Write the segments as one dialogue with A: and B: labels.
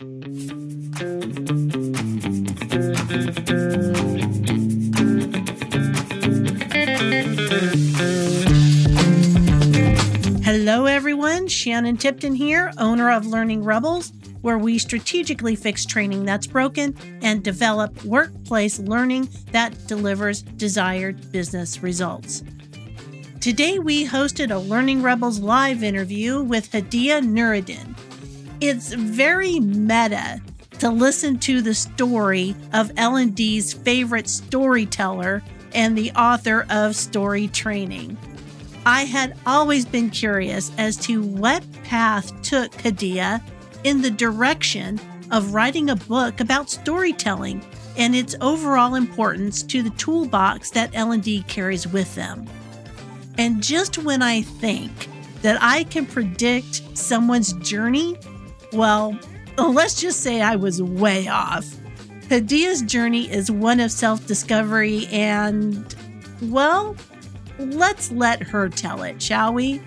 A: Hello, everyone. Shannon Tipton here, owner of Learning Rebels, where we strategically fix training that's broken and develop workplace learning that delivers desired business results. Today, we hosted a Learning Rebels live interview with Hadiya Nuriddin. It's very meta to listen to the story of L&D's favorite storyteller and the author of StoryTraining. I had always been curious as to what path took Hadiya in the direction of writing a book about storytelling and its overall importance to the toolbox that L&D carries with them. And just when I think that I can predict someone's journey, well, oh, let's just say I was way off. Hadiya's journey is one of self discovery, and, well, let's let her tell it, shall we?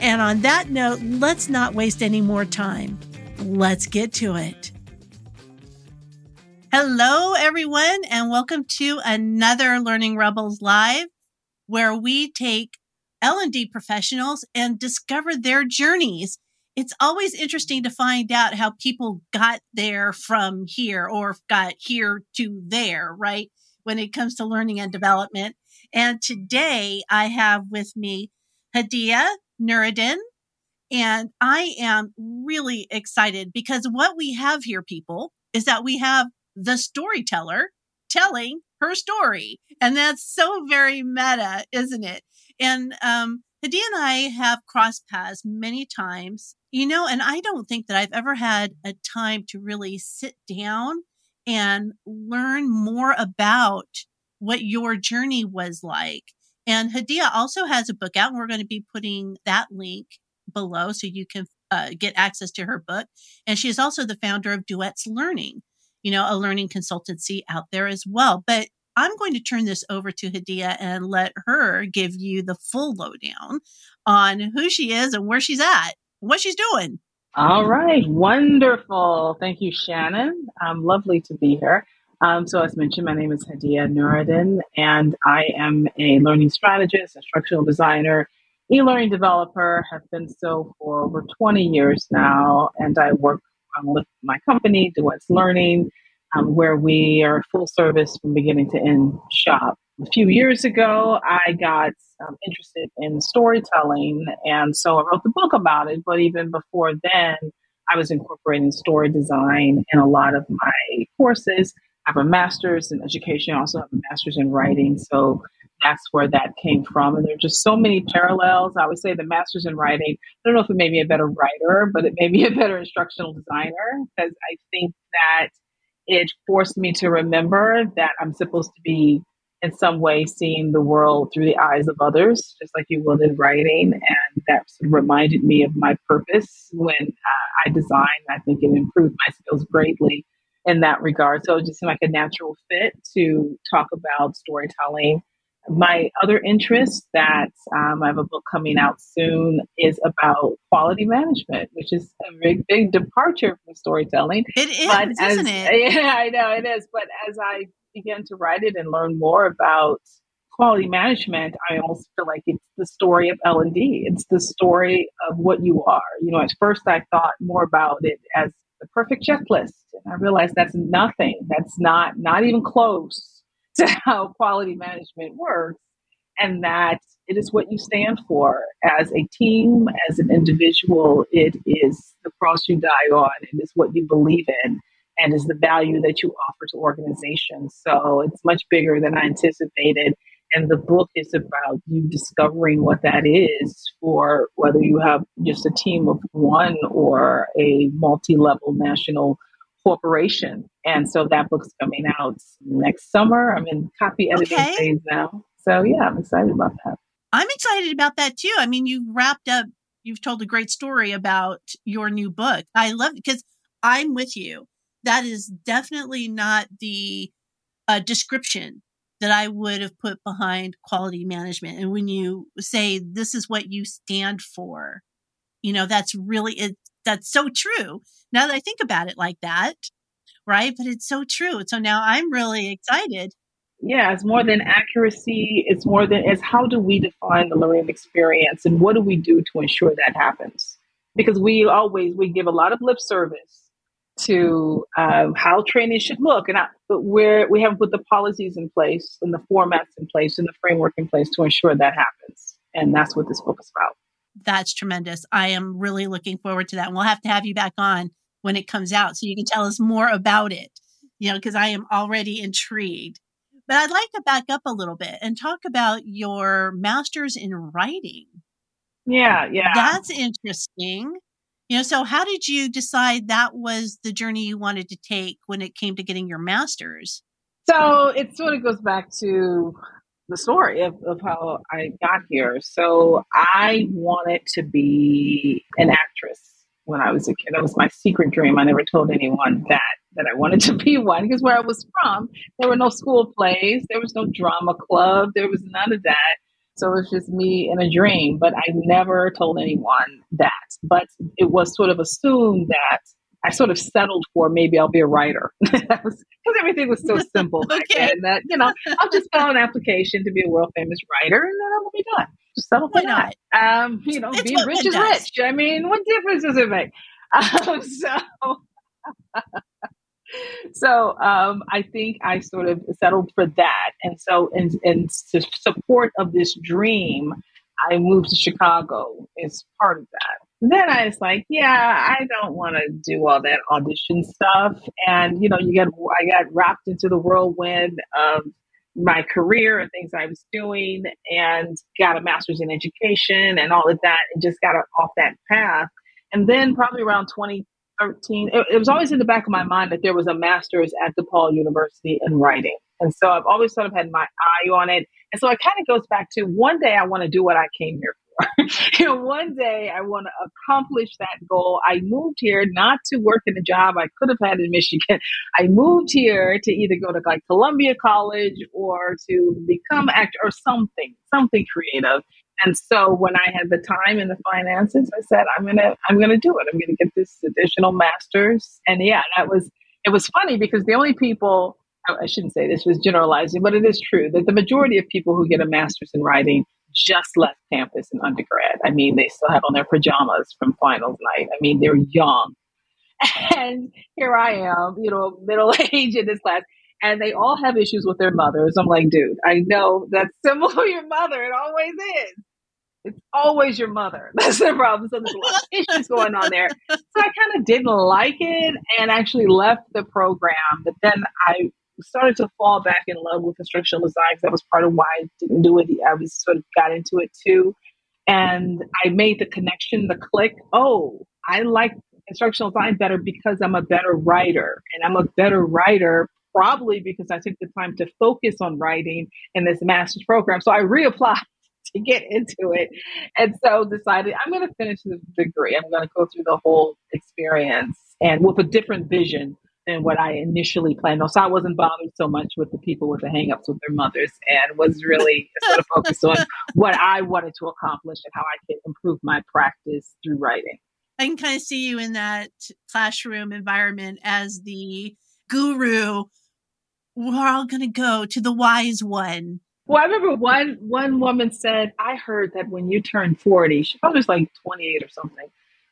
A: And on that note, let's not waste any more time. Let's get to it. Hello, everyone, and welcome to another Learning Rebels Live where we take L&D professionals and discover their journeys. It's always interesting to find out how people got there from here or got here to there, right? When it comes to learning and development. And today I have with me Hadiya Nuriddin. And I am really excited because what we have here, people, is that we have the storyteller telling her story. And that's so very meta, isn't it? And um, Hadiya and I have crossed paths many times, you know, and I don't think that I've ever had a time to really sit down and learn more about what your journey was like. And Hadiya also has a book out, and we're going to be putting that link below so you can uh, get access to her book. And she is also the founder of Duets Learning, you know, a learning consultancy out there as well. But I'm going to turn this over to Hadiya and let her give you the full lowdown on who she is and where she's at, what she's doing.
B: All right, wonderful. Thank you, Shannon. Um, lovely to be here. Um, so, as mentioned, my name is Hadiya Nuriddin, and I am a learning strategist, instructional designer, e-learning developer. Have been so for over 20 years now, and I work um, with my company, Duets Learning, um, where we are full service from beginning to end shop. A few years ago, I got um, interested in storytelling, and so I wrote the book about it. But even before then, I was incorporating story design in a lot of my courses. I have a master's in education, I also have a master's in writing. So that's where that came from. And there are just so many parallels. I would say the master's in writing, I don't know if it made me a better writer, but it made me a better instructional designer because I think that it forced me to remember that I'm supposed to be in some way seeing the world through the eyes of others, just like you will in writing. And that reminded me of my purpose when uh, I designed. I think it improved my skills greatly in that regard. So it just seemed like a natural fit to talk about storytelling my other interest that um, I have a book coming out soon is about quality management, which is a big, big departure from storytelling.
A: It is, but as, isn't it?
B: Yeah, I know it is. But as I began to write it and learn more about quality management, I almost feel like it's the story of L and D. It's the story of what you are. You know, at first I thought more about it as the perfect checklist, and I realized that's nothing. That's not not even close to how quality management works and that it is what you stand for as a team, as an individual. It is the cross you die on. It is what you believe in and is the value that you offer to organizations. So it's much bigger than I anticipated. And the book is about you discovering what that is for whether you have just a team of one or a multi level national corporation. And so that book's coming out next summer. I'm in copy editing okay. phase now. So yeah, I'm excited about that.
A: I'm excited about that too. I mean, you've wrapped up, you've told a great story about your new book. I love it because I'm with you. That is definitely not the uh, description that I would have put behind quality management. And when you say this is what you stand for, you know, that's really, it, that's so true. Now that I think about it like that, right? But it's so true. So now I'm really excited.
B: Yeah, it's more than accuracy. It's more than it's how do we define the learning experience and what do we do to ensure that happens? Because we always we give a lot of lip service to uh, how training should look, and I, but we're we haven't put the policies in place and the formats in place and the framework in place to ensure that happens. And that's what this book is about.
A: That's tremendous. I am really looking forward to that. And we'll have to have you back on when it comes out so you can tell us more about it, you know, because I am already intrigued. But I'd like to back up a little bit and talk about your master's in writing.
B: Yeah, yeah.
A: That's interesting. You know, so how did you decide that was the journey you wanted to take when it came to getting your master's?
B: So it sort of goes back to the story of, of how I got here. So I wanted to be an actress when I was a kid. That was my secret dream. I never told anyone that that I wanted to be one because where I was from, there were no school plays, there was no drama club, there was none of that. So it was just me in a dream, but I never told anyone that. But it was sort of assumed that I sort of settled for maybe I'll be a writer because everything was so simple okay. that you know I'll just fill an application to be a world famous writer and then I will be done. Just settle for that. Um, you know, being rich is does. rich. I mean, what difference does it make? Um, so. so um, I think I sort of settled for that, and so in, in support of this dream, I moved to Chicago as part of that then I was like, yeah, I don't want to do all that audition stuff. And, you know, you get, I got wrapped into the whirlwind of my career and things I was doing and got a master's in education and all of that and just got off that path. And then probably around 2013, it, it was always in the back of my mind that there was a master's at DePaul University in writing. And so I've always sort of had my eye on it. And so it kind of goes back to one day I want to do what I came here you know, one day I want to accomplish that goal. I moved here not to work in a job I could have had in Michigan. I moved here to either go to like Columbia College or to become actor or something, something creative. And so when I had the time and the finances, I said, I'm gonna, I'm gonna do it. I'm gonna get this additional master's. And yeah, that was, it was funny because the only people I shouldn't say this was generalizing, but it is true that the majority of people who get a master's in writing just left campus in undergrad. I mean, they still have on their pajamas from finals night. I mean, they're young. And here I am, you know, middle age in this class, and they all have issues with their mothers. I'm like, dude, I know that's similar to your mother. It always is. It's always your mother. That's the problem. So there's a lot of issues going on there. So I kind of didn't like it and actually left the program. But then I started to fall back in love with instructional design that was part of why I didn't do it. I was sort of got into it too. And I made the connection, the click. Oh, I like instructional design better because I'm a better writer. And I'm a better writer probably because I took the time to focus on writing in this master's program. So I reapplied to get into it. And so decided I'm going to finish the degree. I'm going to go through the whole experience and with a different vision than what I initially planned So I wasn't bothered so much with the people with the hangups with their mothers and was really sort of focused on what I wanted to accomplish and how I could improve my practice through writing.
A: I can kind of see you in that classroom environment as the guru. We're all going to go to the wise one.
B: Well, I remember one one woman said, "I heard that when you turn forty, she probably was like twenty eight or something.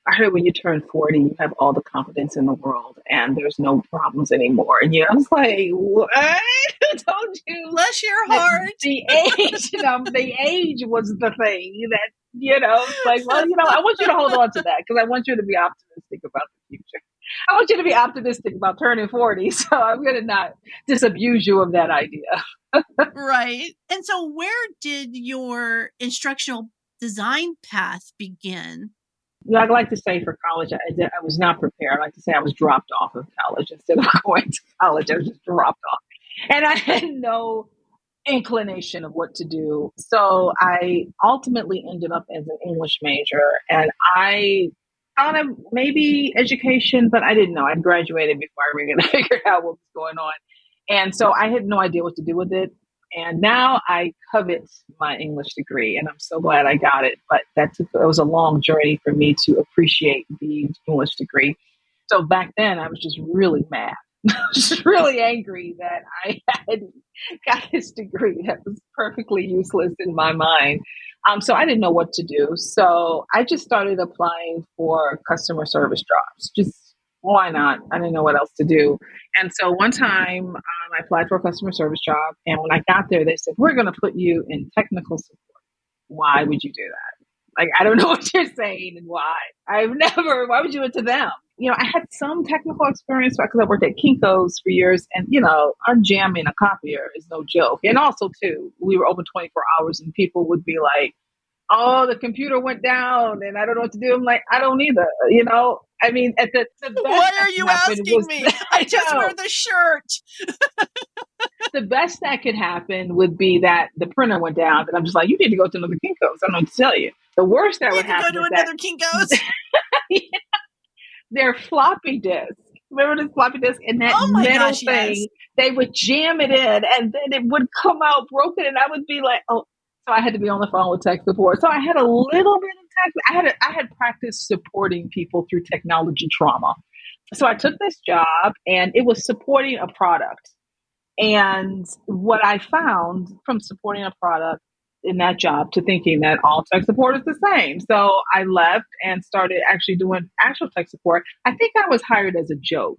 B: I heard when you turn 40, you have all the confidence in the world and there's no problems anymore. And you know, I was like, what? Who told you?
A: Bless your heart.
B: The age, you know, um, the age was the thing that, you know, like, well, you know, I want you to hold on to that because I want you to be optimistic about the future. I want you to be optimistic about turning 40. So I'm going to not disabuse you of that idea.
A: right. And so, where did your instructional design path begin?
B: I like to say for college, I, I was not prepared. I like to say I was dropped off of college instead of going to college. I was just dropped off, and I had no inclination of what to do. So I ultimately ended up as an English major, and I thought of maybe education, but I didn't know. I'd graduated before I really figured out what was going on, and so I had no idea what to do with it. And now I covet my English degree, and I'm so glad I got it. But that took it was a long journey for me to appreciate the English degree. So back then, I was just really mad. Was really angry that I had got this degree that was perfectly useless in my mind. Um, so I didn't know what to do. So I just started applying for customer service jobs. Just why not? I didn't know what else to do. And so one time um, I applied for a customer service job. And when I got there, they said, We're going to put you in technical support. Why would you do that? Like, I don't know what you're saying and why. I've never, why would you do it to them? You know, I had some technical experience because I worked at Kinko's for years and, you know, unjamming a copier is no joke. And also, too, we were open 24 hours and people would be like, oh, the computer went down and I don't know what to do. I'm like, I don't either. You know, I mean, at the, the
A: why are you asking was, me? I just wear the shirt.
B: the best that could happen would be that the printer went down, and I'm just like, you need to go to another Kinko's. I don't know to tell you. The worst that
A: you
B: would happen.
A: Go to another that, Kinko's.
B: yeah, their floppy disk. Remember the floppy disk and that
A: oh
B: metal
A: gosh,
B: thing?
A: Yes.
B: They would jam it in, and then it would come out broken, and I would be like, oh, so I had to be on the phone with tech support. So I had a little bit of tech. I had a, I had practiced supporting people through technology trauma. So I took this job, and it was supporting a product. And what I found from supporting a product in that job to thinking that all tech support is the same. So I left and started actually doing actual tech support. I think I was hired as a joke,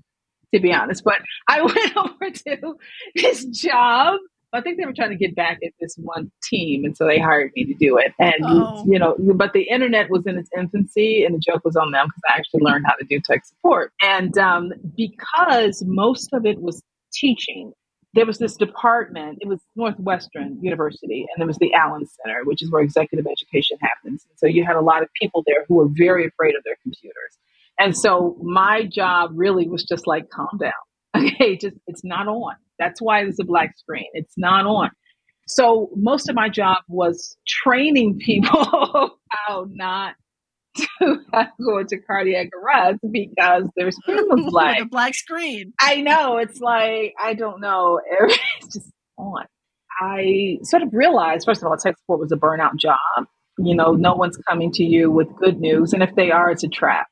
B: to be honest, but I went over to this job I think they were trying to get back at this one team, and so they hired me to do it. And oh. you know, but the internet was in its infancy, and the joke was on them because I actually learned how to do tech support. And um, because most of it was teaching, there was this department. It was Northwestern University, and there was the Allen Center, which is where executive education happens. And so you had a lot of people there who were very afraid of their computers. And so my job really was just like, calm down. Okay, just it's not on that's why there's a black screen. It's not on. So most of my job was training people how not to go into cardiac arrest because their screen was black.
A: a black screen.
B: I know. It's like, I don't know. It's just on. I sort of realized, first of all, tech support was a burnout job. You know, no one's coming to you with good news. And if they are, it's a trap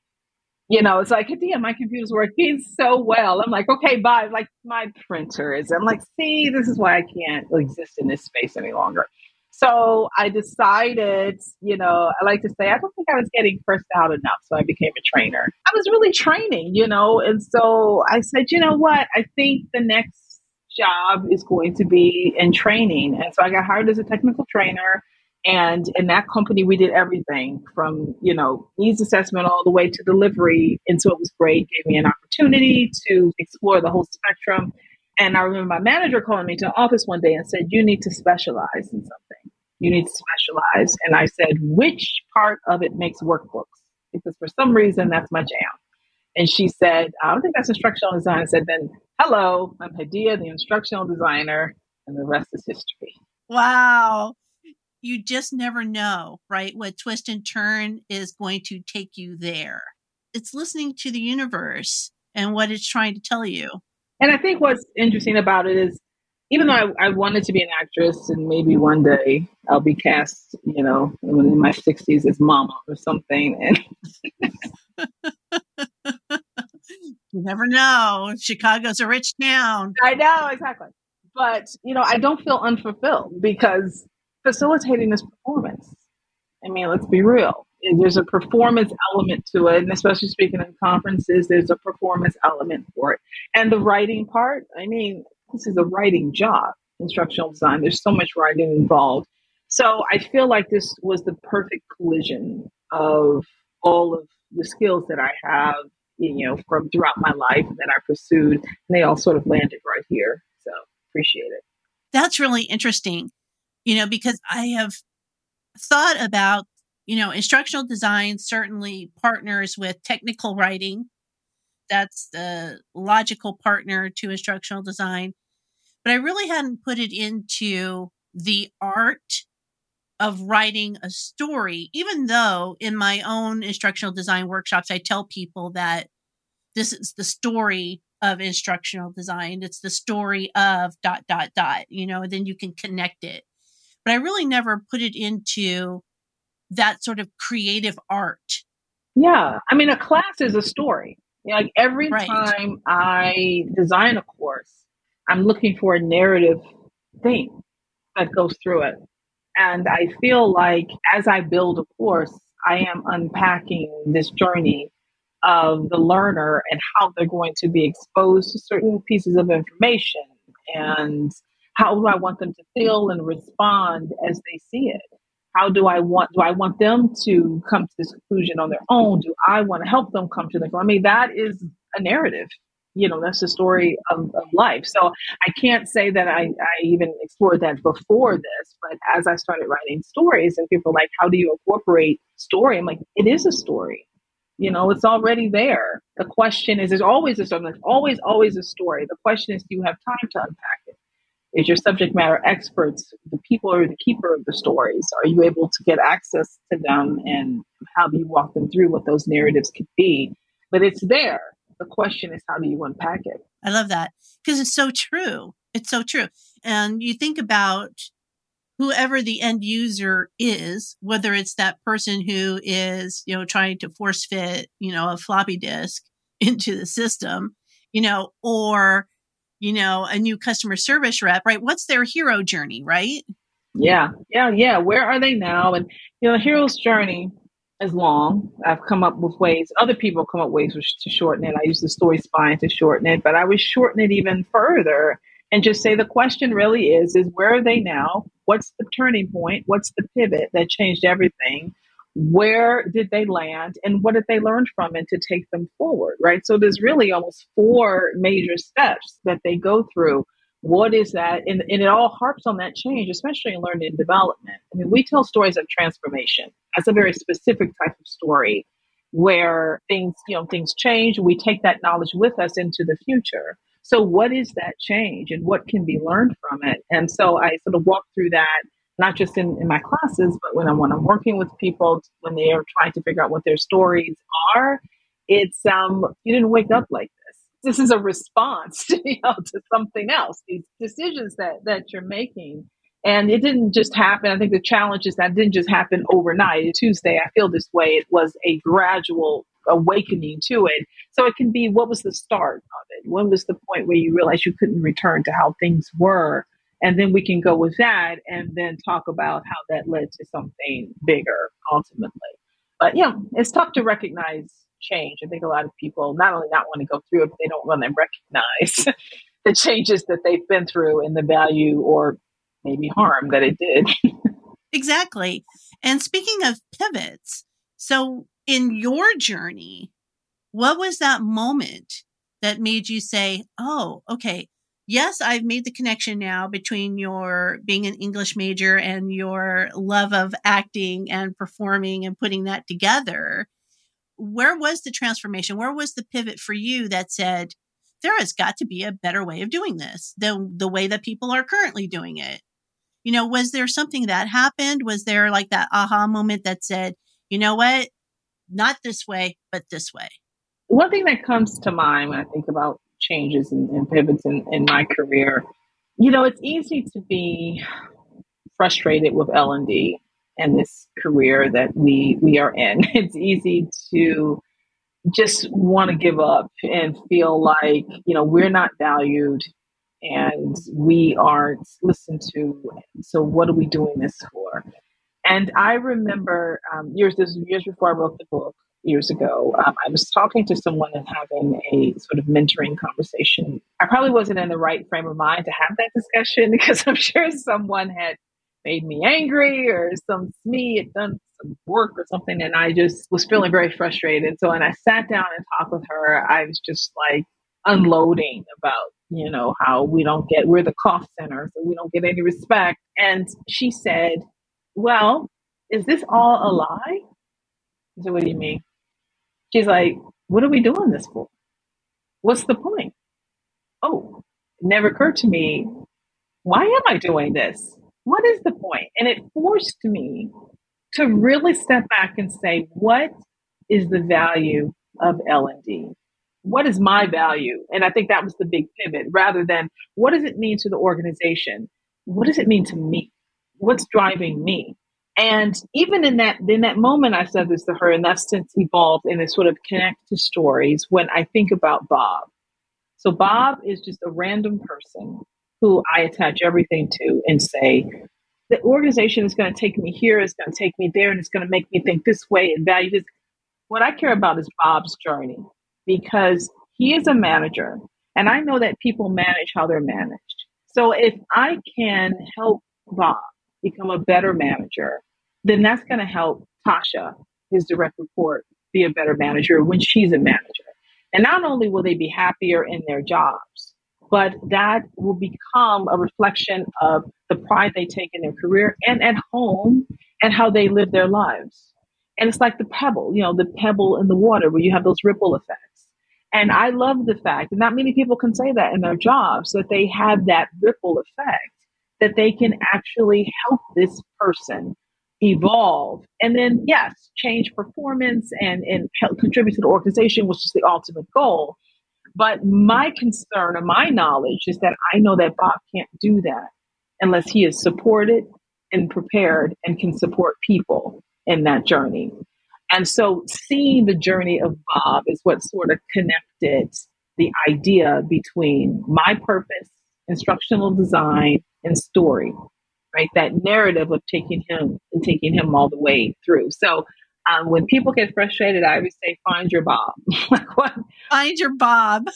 B: you know, it's like, damn, my computer's working so well. I'm like, okay, bye. Like my printer is. I'm like, see, this is why I can't exist in this space any longer. So I decided, you know, I like to say, I don't think I was getting cursed out enough. So I became a trainer. I was really training, you know, and so I said, you know what? I think the next job is going to be in training. And so I got hired as a technical trainer and in that company, we did everything from, you know, needs assessment all the way to delivery. And so it was great, gave me an opportunity to explore the whole spectrum. And I remember my manager calling me to the office one day and said, You need to specialize in something. You need to specialize. And I said, Which part of it makes workbooks? Because for some reason, that's my jam. And she said, I don't think that's instructional design. I said, Then, hello, I'm Hadiya, the instructional designer, and the rest is history.
A: Wow you just never know, right? What twist and turn is going to take you there. It's listening to the universe and what it's trying to tell you.
B: And I think what's interesting about it is, even though I, I wanted to be an actress and maybe one day I'll be cast, you know, in my 60s as mama or something. And
A: you never know. Chicago's a rich town.
B: I know, exactly. But, you know, I don't feel unfulfilled because facilitating this performance. I mean, let's be real. There's a performance element to it, and especially speaking in conferences, there's a performance element for it. And the writing part, I mean, this is a writing job, instructional design. There's so much writing involved. So I feel like this was the perfect collision of all of the skills that I have, you know, from throughout my life that I pursued, and they all sort of landed right here. So appreciate it.
A: That's really interesting you know, because I have thought about, you know, instructional design certainly partners with technical writing. That's the logical partner to instructional design. But I really hadn't put it into the art of writing a story, even though in my own instructional design workshops, I tell people that this is the story of instructional design. It's the story of dot, dot, dot, you know, then you can connect it. But I really never put it into that sort of creative art.
B: Yeah. I mean, a class is a story. You know, like every right. time I design a course, I'm looking for a narrative thing that goes through it. And I feel like as I build a course, I am unpacking this journey of the learner and how they're going to be exposed to certain pieces of information and how do I want them to feel and respond as they see it? How do I want do I want them to come to this conclusion on their own? Do I want to help them come to the I mean that is a narrative. You know, that's the story of, of life. So I can't say that I, I even explored that before this, but as I started writing stories and people like, how do you incorporate story? I'm like, it is a story you know, it's already there. The question is, there's always a story. There's always, always a story. The question is, do you have time to unpack it? Is your subject matter experts the people are the keeper of the stories? Are you able to get access to them and how do you walk them through what those narratives could be? But it's there. The question is, how do you unpack it?
A: I love that because it's so true. It's so true. And you think about whoever the end user is, whether it's that person who is, you know, trying to force fit, you know, a floppy disk into the system, you know, or, you know, a new customer service rep, right? What's their hero journey, right?
B: Yeah, yeah, yeah. Where are they now? And, you know, hero's journey is long. I've come up with ways, other people come up with ways to shorten it. I use the story spine to shorten it, but I would shorten it even further and just say the question really is is where are they now what's the turning point what's the pivot that changed everything where did they land and what did they learn from it to take them forward right? So there's really almost four major steps that they go through. What is that? And, and it all harps on that change especially in learning and development. I mean we tell stories of transformation. That's a very specific type of story where things you know things change. We take that knowledge with us into the future. So, what is that change and what can be learned from it? And so I sort of walk through that, not just in, in my classes, but when I'm, when I'm working with people, when they are trying to figure out what their stories are. It's, um, you didn't wake up like this. This is a response to, you know, to something else, these decisions that, that you're making. And it didn't just happen. I think the challenge is that didn't just happen overnight. Tuesday, I feel this way. It was a gradual awakening to it. So it can be what was the start of it? When was the point where you realized you couldn't return to how things were? And then we can go with that and then talk about how that led to something bigger ultimately. But yeah, it's tough to recognize change. I think a lot of people not only not want to go through it, but they don't want to recognize the changes that they've been through and the value or maybe harm that it did.
A: exactly. And speaking of pivots, so in your journey, what was that moment that made you say, oh, okay, yes, I've made the connection now between your being an English major and your love of acting and performing and putting that together. Where was the transformation? Where was the pivot for you that said, there has got to be a better way of doing this than the way that people are currently doing it? You know, was there something that happened? Was there like that aha moment that said, you know what? not this way, but this way?
B: One thing that comes to mind when I think about changes and, and pivots in, in my career, you know, it's easy to be frustrated with L and D and this career that we we are in. It's easy to just want to give up and feel like you know we're not valued and we aren't listened to. So what are we doing this for? And I remember um, years this years before I wrote the book years ago, um, I was talking to someone and having a sort of mentoring conversation. I probably wasn't in the right frame of mind to have that discussion because I'm sure someone had made me angry or some me had done some work or something, and I just was feeling very frustrated. So when I sat down and talked with her, I was just like unloading about you know how we don't get we're the cost center, so we don't get any respect. And she said well, is this all a lie? So what do you mean? She's like, what are we doing this for? What's the point? Oh, it never occurred to me, why am I doing this? What is the point? And it forced me to really step back and say, what is the value of L&D? what is my value? And I think that was the big pivot rather than what does it mean to the organization? What does it mean to me? What's driving me? And even in that in that moment, I said this to her, and that's since evolved and it sort of connect to stories when I think about Bob. So Bob is just a random person who I attach everything to and say, the organization is going to take me here, it's going to take me there, and it's going to make me think this way and value this. What I care about is Bob's journey because he is a manager, and I know that people manage how they're managed. So if I can help Bob become a better manager, then that's going to help Tasha, his direct report, be a better manager when she's a manager. And not only will they be happier in their jobs, but that will become a reflection of the pride they take in their career and at home and how they live their lives. And it's like the pebble, you know, the pebble in the water where you have those ripple effects. And I love the fact, and not many people can say that in their jobs, that they have that ripple effect, that they can actually help this person evolve. And then yes change performance and and help contribute to the organization which is the ultimate goal. But my concern or my knowledge is that I know that Bob can't do that unless he is supported and prepared and can support people in that journey. And so seeing the journey of Bob is what sort of connected the idea between my purpose, instructional design, and story, right? That narrative of taking him and taking him all the way through. So um, when people get frustrated, I always say, find your Bob.
A: like what? Find your Bob.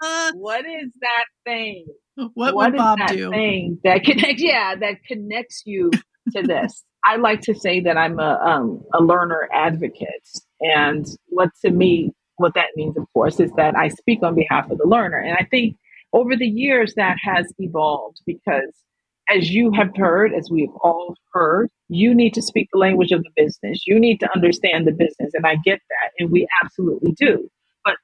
B: what is that thing?
A: What, what would Bob do?
B: Thing that connects, yeah, that connects you to this. I like to say that I'm a um, a learner advocate, and what to me, what that means, of course, is that I speak on behalf of the learner. And I think over the years that has evolved because as you have heard, as we've all heard, you need to speak the language of the business. You need to understand the business. And I get that. And we absolutely do. But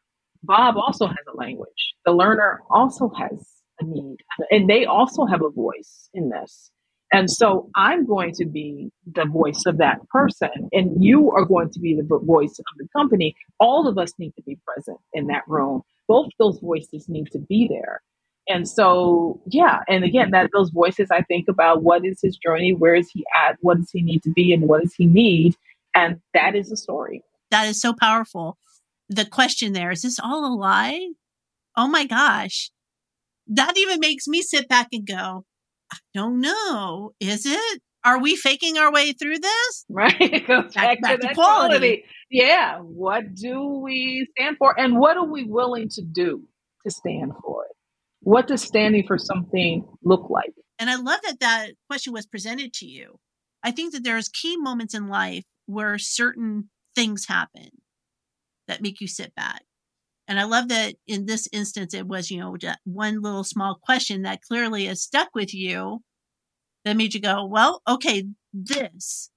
B: Bob also has a language. The learner also has a need. And they also have a voice in this. And so I'm going to be the voice of that person, and you are going to be the voice of the company. All of us need to be present in that room. Both those voices need to be there. And so, yeah, and again, that those voices, I think about what is his journey, where is he at, what does he need to be, and what does he need, and that is a story.
A: That is so powerful. The question there is this all a lie? Oh my gosh, that even makes me sit back and go, I don't know, is it? Are we faking our way through this?
B: Right, it goes back, back, back to, to quality. quality. Yeah, what do we stand for, and what are we willing to do to stand for it? What does standing for something look like?
A: And I love that that question was presented to you. I think that there's key moments in life where certain things happen that make you sit back. And I love that in this instance, it was, you know, one little small question that clearly has stuck with you that made you go, well, okay, this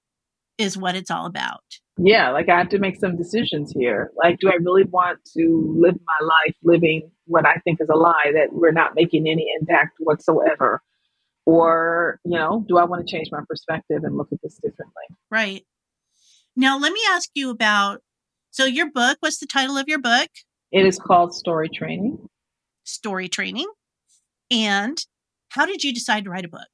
A: is what it's all about
B: yeah, like I have to make some decisions here. Like, do I really want to live my life living what I think is a lie that we're not making any impact whatsoever? Or, you know, do I want to change my perspective and look at this differently?
A: Right. Now, let me ask you about so your book, what's the title of your book?
B: It is called StoryTraining.
A: Story Training. And how did you decide to write a book?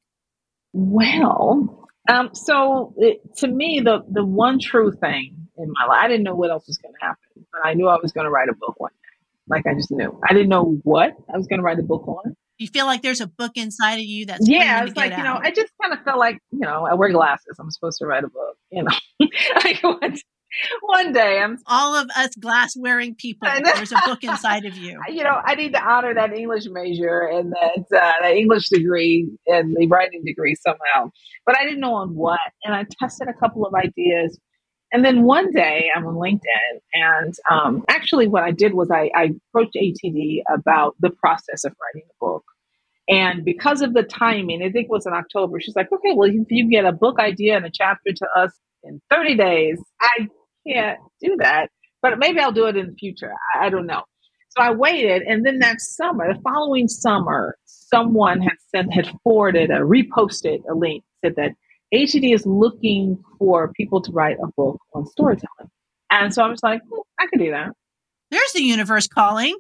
B: Well, um, so it, to me, the the one true thing in my life, I didn't know what else was going to happen, but I knew I was going to write a book one. Like I just knew. I didn't know what I was going to write a book on.
A: You feel like there's a book inside of you that's
B: yeah. It's like you know, I just kind of felt like you know, I wear glasses. I'm supposed to write a book. You know, like what? one day I'm
A: all of us glass wearing people. There's a book inside of you.
B: You know, I need to honor that English major and that uh, that English degree and the writing degree somehow. But I didn't know on what, and I tested a couple of ideas. And then one day I'm on LinkedIn, and um, actually, what I did was I, I approached ATD about the process of writing a book. And because of the timing, I think it was in October, she's like, okay, well, if you get a book idea and a chapter to us in 30 days, I can't do that, but maybe I'll do it in the future. I, I don't know. So I waited, and then that summer, the following summer, someone had sent, had forwarded, a reposted a link, said that ATD is looking for people to write a book on storytelling. And so I was like, hmm, I could do that.
A: There's the universe calling.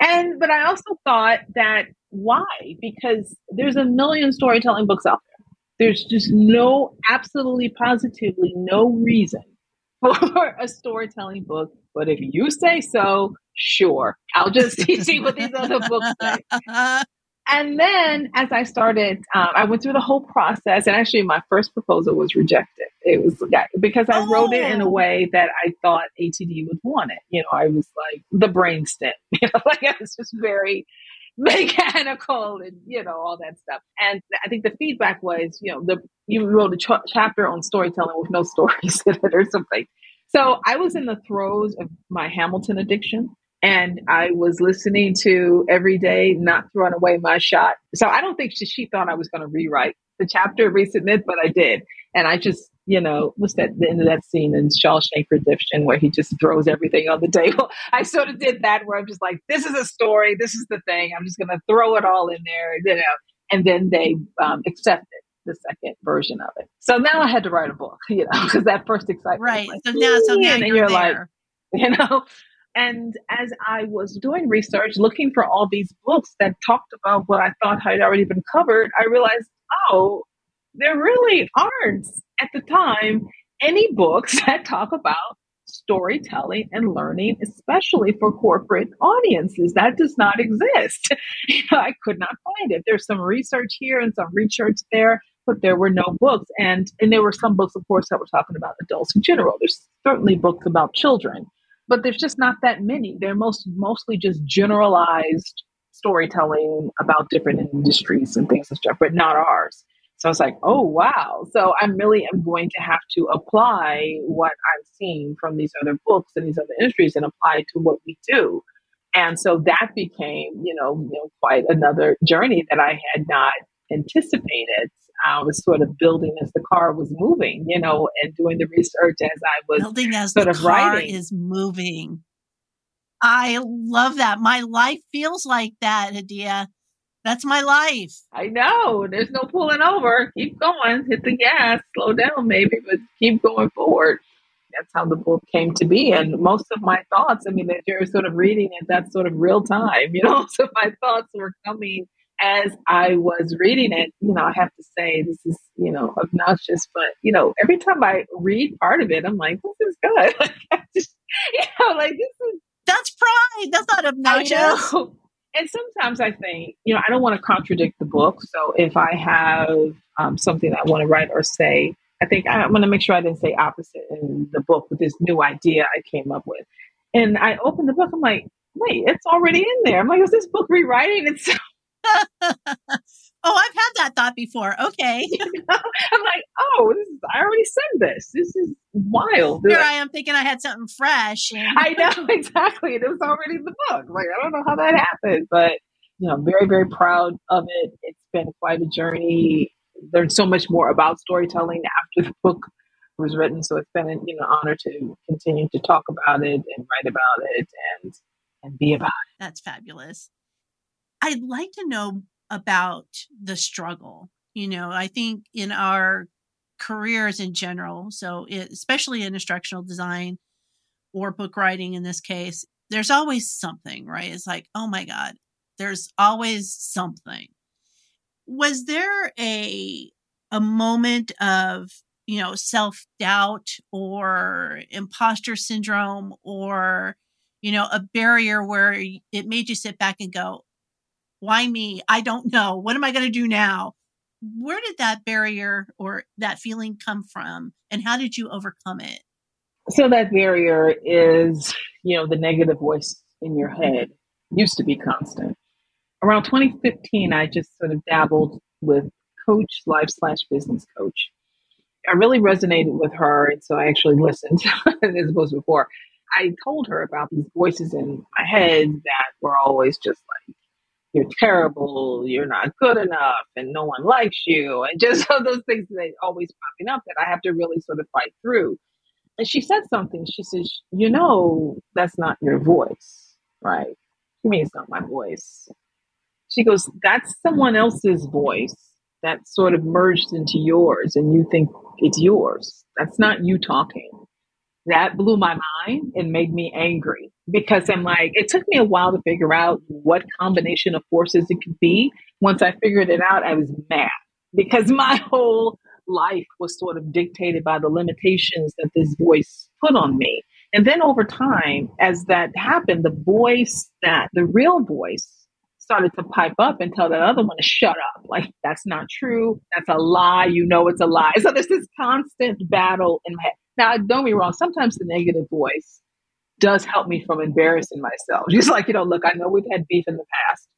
B: And but I also thought that why? Because there's a million storytelling books out there. There's just no, absolutely positively no reason for a storytelling book. But if you say so, sure, I'll just see what these other books say. And then as I started, um, I went through the whole process, and actually, my first proposal was rejected. It was because I oh. wrote it in a oh. way that I thought ATD would want it. You know, I was like the brainstem, you know, like I was just very mechanical and you know all that stuff. And I think the feedback was, you know, the you wrote a ch- chapter on storytelling with no stories in it or something. So I was in the throes of my Hamilton addiction and I was listening to every day, not throwing away my shot. So I don't think she, she thought I was going to rewrite the chapter Resubmit, but I did. And I just, you know, what's that the end of that scene in Shawshank Redemption where he just throws everything on the table? I sort of did that where I'm just like, this is a story, this is the thing. I'm just going to throw it all in there, you know. And then they um, accepted the second version of it. So now I had to write a book, you know, because that first excitement.
A: Right. Like, so now, so now you're, you're like,
B: you know, and as I was doing research, looking for all these books that talked about what I thought had already been covered, I realized, oh, there really aren't at the time any books that talk about storytelling and learning, especially for corporate audiences. That does not exist. you know, I could not find it. There's some research here and some research there, but there were no books. And and there were some books, of course, that were talking about adults in general. There's certainly books about children but there's just not that many. They're most mostly just generalized storytelling about different industries and things and stuff, but not ours. So I was like, oh wow. So I really am going to have to apply what I'm seeing from these other books and these other industries and apply to what we do. And so that became, you know, you know, quite another journey that I had not anticipated. I was sort of building as the car was moving, you know, and doing the research as I was
A: building as sort the of car writing. is moving. I love that. My life feels like that, Hadiya. That's my life.
B: I know. There's no pulling over. Keep going. Hit the gas. Slow down, maybe, but keep going forward. That's how the book came to be. And most of my thoughts, I mean, that you're sort of reading it, that's sort of real time, you know? So my thoughts were coming as I was reading it, you know, I have to say this is, you know, obnoxious, but you know, every time I read part of it, I'm like, this is good. Like, just, you know, like this is
A: that's pride. That's not obnoxious.
B: And sometimes I think, you know, I don't want to contradict the book. So if I have um, something I want to write or say, I think I want to make sure I didn't say opposite in the book with this new idea I came up with. And I opened the book, I'm like, wait, it's already in there. I'm like, is this book rewriting itself?
A: oh, I've had that thought before. Okay.
B: I'm like, oh, this is, I already said this. This is wild.
A: Here I am thinking I had something fresh.
B: I know, exactly. It was already in the book. Like, I don't know how that happened, but, you know, I'm very, very proud of it. It's been quite a journey. Learned so much more about storytelling after the book was written. So it's been an you know, honor to continue to talk about it and write about it and and be about it.
A: That's fabulous. I'd like to know about the struggle. You know, I think in our careers in general, so it, especially in instructional design or book writing in this case, there's always something, right? It's like, oh my God, there's always something. Was there a a moment of you know self doubt or imposter syndrome or you know a barrier where it made you sit back and go why me? I don't know. What am I going to do now? Where did that barrier or that feeling come from? And how did you overcome it?
B: So, that barrier is, you know, the negative voice in your mm-hmm. head used to be constant. Around 2015, I just sort of dabbled with coach, life slash business coach. I really resonated with her. And so I actually listened as opposed to before. I told her about these voices in my head that were always just like, you're terrible, you're not good enough, and no one likes you, and just all those things that always popping up that I have to really sort of fight through. And she said something. She says, "You know, that's not your voice, right?" She means not my voice. She goes, "That's someone else's voice that sort of merged into yours, and you think it's yours. That's not you talking." That blew my mind and made me angry because I'm like, it took me a while to figure out what combination of forces it could be. Once I figured it out, I was mad because my whole life was sort of dictated by the limitations that this voice put on me. And then over time, as that happened, the voice that the real voice started to pipe up and tell that other one to shut up. Like, that's not true. That's a lie. You know it's a lie. So there's this constant battle in my head. Now, don't be wrong. Sometimes the negative voice does help me from embarrassing myself. Just like, you know, look, I know we've had beef in the past.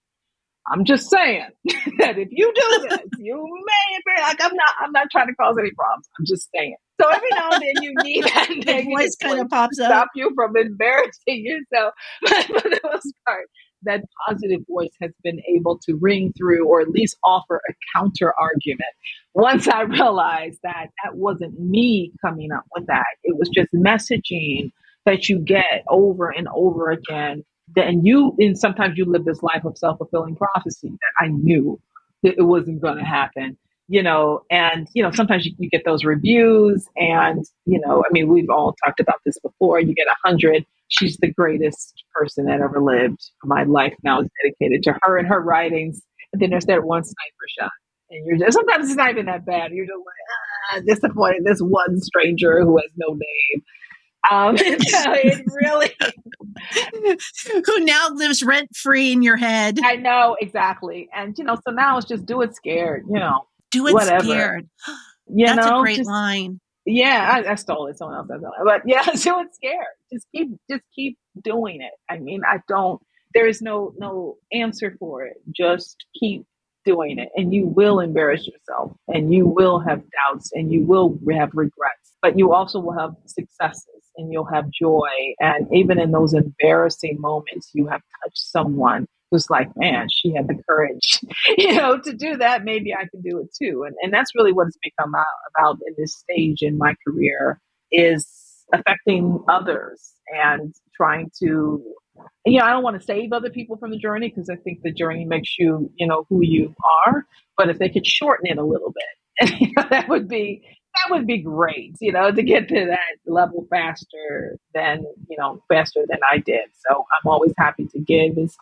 B: I'm just saying that if you do this, you may be like I'm not I'm not trying to cause any problems. I'm just saying. So every now and then you need that negative
A: voice kind of pops
B: up. Stop you from embarrassing yourself. But for the most part, that positive voice has been able to ring through or at least offer a counter argument. Once I realized that that wasn't me coming up with that, it was just messaging that you get over and over again. Then you, and sometimes you live this life of self fulfilling prophecy that I knew that it wasn't going to happen you know, and, you know, sometimes you, you, get those reviews and, you know, I mean, we've all talked about this before. You get a hundred. She's the greatest person that ever lived. My life now is dedicated to her and her writings. And then there's that one sniper shot. And you're just, sometimes it's not even that bad. You're just like, ah, disappointed. This one stranger who has no name. Um, so it really,
A: who now lives rent free in your head.
B: I know exactly, and you know, so now it's just do it scared. You know,
A: do it Whatever. scared. You That's know, a great just, line.
B: Yeah, I, I, stole it. Someone else does it. But yeah, do it scared. Just keep just keep doing it. I mean, I don't there is no no answer for it. Just keep doing it and you will embarrass yourself and you will have doubts and you will have regrets but you also will have successes and you'll have joy and even in those embarrassing moments you have touched someone was like, man, she had the courage, you know, to do that. Maybe I can do it too. And and that's really what it's become about in this stage in my career is affecting others and trying to you know, I don't want to save other people from the journey because I think the journey makes you, you know, who you are. But if they could shorten it a little bit, you know, that would be that would be great, you know, to get to that level faster than, you know, faster than I did. So I'm always happy to give is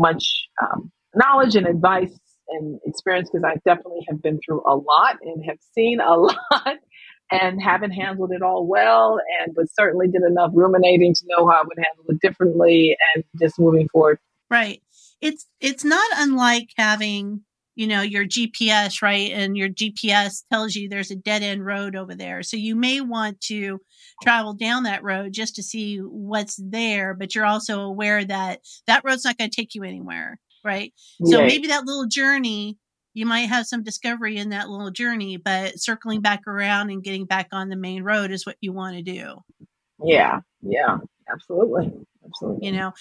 B: much um, knowledge and advice and experience because I definitely have been through a lot and have seen a lot and haven't handled it all well and but certainly did enough ruminating to know how I would handle it differently and just moving forward.
A: Right. It's it's not unlike having you know your GPS right? And your GPS tells you there's a dead end road over there. So you may want to travel down that road just to see what's there but you're also aware that that road's not going to take you anywhere right? So maybe that little journey you might have some discovery in that little journey but circling back around and getting back on the main road is what you want to do.
B: Yeah yeah absolutely absolutely.
A: you know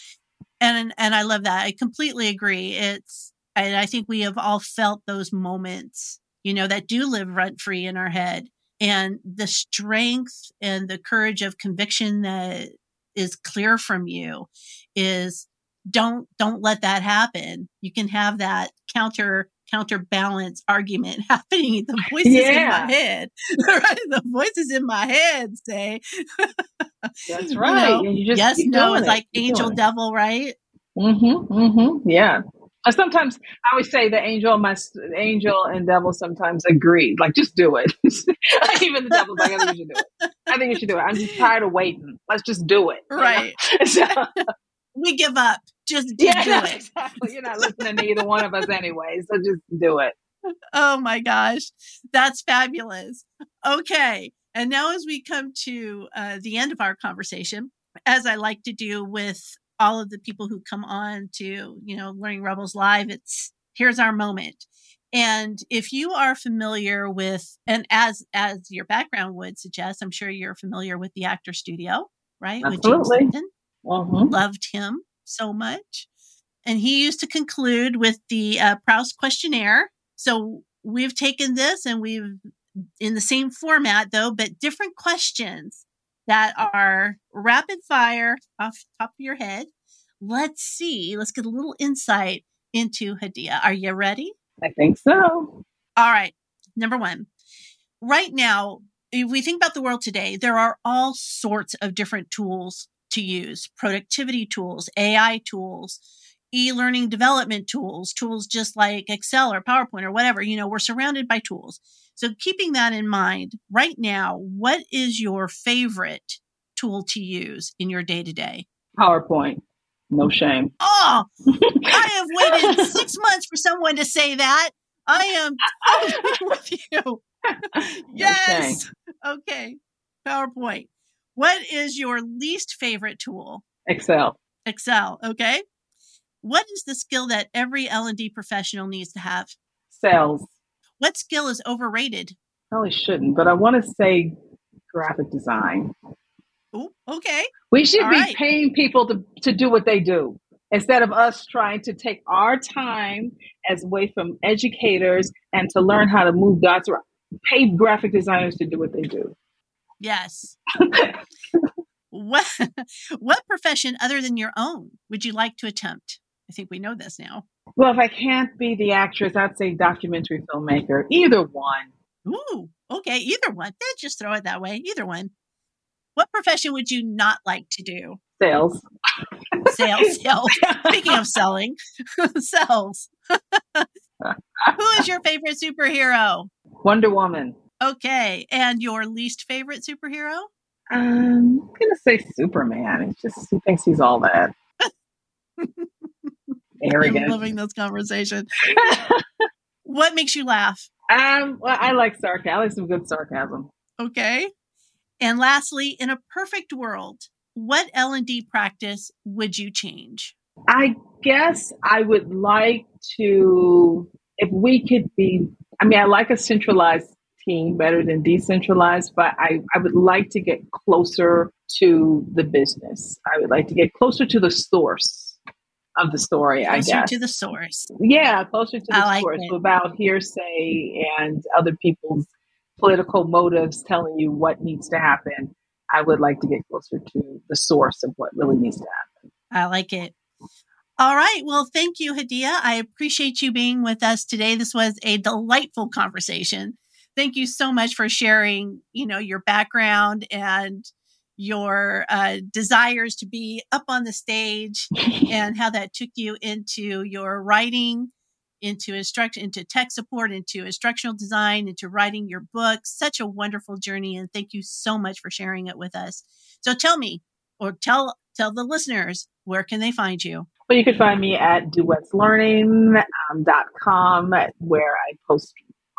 A: and and I love that. I completely agree. It's and I think we have all felt those moments, you know, that do live rent free in our head. And the strength and the courage of conviction that is clear from you is don't don't let that happen. You can have that counter counterbalance argument happening. The voices yeah. in my head, right? The voices in my head say,
B: "That's right."
A: You know, yes, no, it's it. like keep angel, devil, right?
B: Mm-hmm. Mm-hmm. Yeah sometimes I always say the angel, my angel and devil sometimes agree. Like, just do it. Even the devil's like, I think you should do it. I think you should do it. I'm just tired of waiting. Let's just do it.
A: Right. so, we give up. Just yeah, do it.
B: Exactly. You're not listening to either one of us anyway. So just do it.
A: Oh my gosh. That's fabulous. Okay. And now, as we come to uh, the end of our conversation, as I like to do with all of the people who come on to, you know, Learning Rebels Live, it's here's our moment. And if you are familiar with, and as as your background would suggest, I'm sure you're familiar with the Actor Studio, right?
B: Absolutely. With James
A: Mm-hmm. Loved him so much, and he used to conclude with the uh, Proust questionnaire. So we've taken this and we've in the same format though, but different questions that are rapid fire off top of your head. Let's see. Let's get a little insight into Hadiya. Are you ready?
B: I think so.
A: All right. Number one. Right now, if we think about the world today, there are all sorts of different tools to use productivity tools, AI tools, e learning development tools, tools just like Excel or PowerPoint or whatever. You know, we're surrounded by tools. So, keeping that in mind, right now, what is your favorite tool to use in your day to day?
B: PowerPoint. No shame.
A: Oh, I have waited six months for someone to say that. I am totally with you. yes. Okay. PowerPoint. What is your least favorite tool?
B: Excel.
A: Excel. Okay. What is the skill that every L&D professional needs to have?
B: Sales.
A: What skill is overrated?
B: Probably shouldn't, but I want to say graphic design.
A: Oh, okay.
B: We should
A: All
B: be
A: right.
B: paying people to, to do what they do instead of us trying to take our time as away from educators and to learn how to move dots around. Pay graphic designers to do what they do.
A: Yes. what what profession other than your own would you like to attempt? I think we know this now.
B: Well, if I can't be the actress, I'd say documentary filmmaker. Either one.
A: Ooh, okay, either one. Eh, just throw it that way. Either one. What profession would you not like to do?
B: Sales.
A: Sales. Sales. Speaking of selling, sales. Who is your favorite superhero?
B: Wonder Woman.
A: Okay, and your least favorite superhero?
B: Um, I'm gonna say Superman. It's just he thinks he's all that.
A: I'm
B: Arrogant.
A: loving this conversation. What makes you laugh?
B: um, well, I like sarcasm. I like some good sarcasm.
A: Okay. And lastly, in a perfect world, what L&D practice would you change?
B: I guess I would like to, if we could be, I mean, I like a centralized team better than decentralized, but I, I would like to get closer to the business. I would like to get closer to the source of the story, I
A: Closer
B: guess.
A: to the source.
B: yeah, closer to the
A: I like
B: source
A: it.
B: without hearsay and other people's political motives telling you what needs to happen. I would like to get closer to the source of what really needs to happen.
A: I like it. All right. Well, thank you, Hadiya. I appreciate you being with us today. This was a delightful conversation. Thank you so much for sharing, you know, your background and your uh, desires to be up on the stage and how that took you into your writing, into instruction, into tech support, into instructional design, into writing your book. Such a wonderful journey, and thank you so much for sharing it with us. So, tell me, or tell tell the listeners, where can they find you?
B: Well, you can find me at duetslearning.com where I post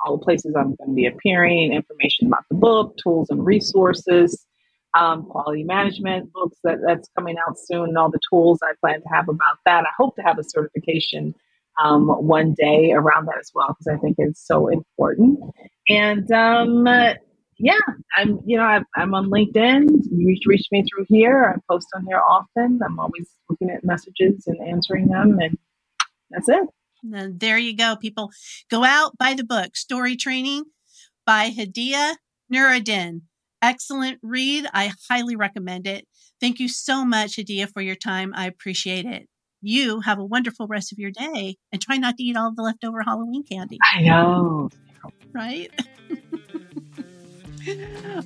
B: all the places I'm going to be appearing, information about the book, tools and resources, um, quality management books that, that's coming out soon, and all the tools I plan to have about that. I hope to have a certification um, one day around that as well because I think it's so important. And um, yeah, I'm you know I, I'm on LinkedIn. You reach, reach me through here. I post on here often. I'm always looking at messages and answering them, and that's it.
A: And there you go, people. Go out, buy the book, StoryTraining by Hadiya Nuriddin. Excellent read. I highly recommend it. Thank you so much, Hadiya, for your time. I appreciate it. You have a wonderful rest of your day and try not to eat all the leftover Halloween candy,
B: I know.
A: right?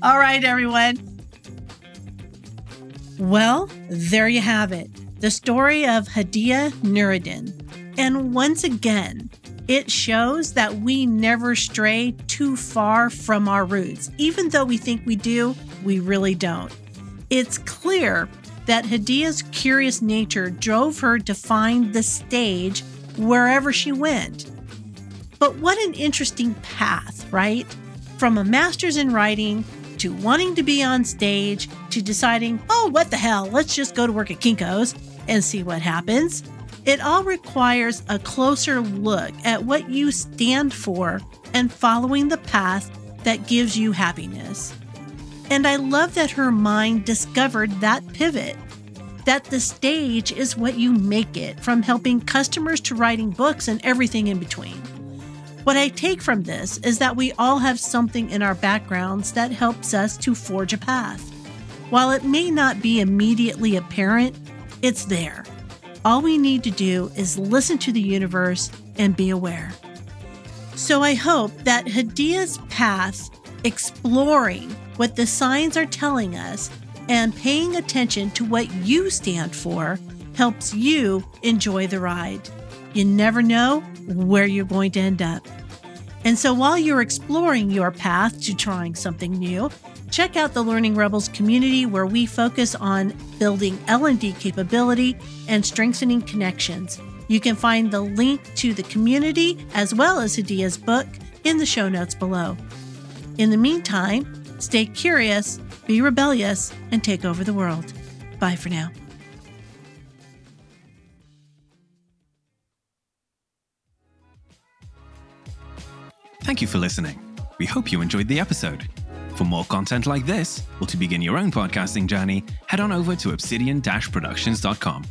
A: all right, everyone. Well, there you have it. The story of Hadiya Nuriddin. And once again, it shows that we never stray too far from our roots. Even though we think we do, we really don't. It's clear that Hadiya's curious nature drove her to find the stage wherever she went. But what an interesting path, right? From a master's in writing to wanting to be on stage to deciding, oh, what the hell, let's just go to work at Kinko's and see what happens. It all requires a closer look at what you stand for and following the path that gives you happiness. And I love that her mind discovered that pivot that the stage is what you make it, from helping customers to writing books and everything in between. What I take from this is that we all have something in our backgrounds that helps us to forge a path. While it may not be immediately apparent, it's there. All we need to do is listen to the universe and be aware. So I hope that Hadiya's path exploring what the signs are telling us and paying attention to what you stand for helps you enjoy the ride. You never know where you're going to end up. And so while you're exploring your path to trying something new, check out the Learning Rebels community where we focus on building L&D capability and strengthening connections. You can find the link to the community as well as Hadiya's book in the show notes below. In the meantime, stay curious, be rebellious, and take over the world. Bye for now.
C: Thank you for listening. We hope you enjoyed the episode. For more content like this, or to begin your own podcasting journey, head on over to obsidian-productions.com.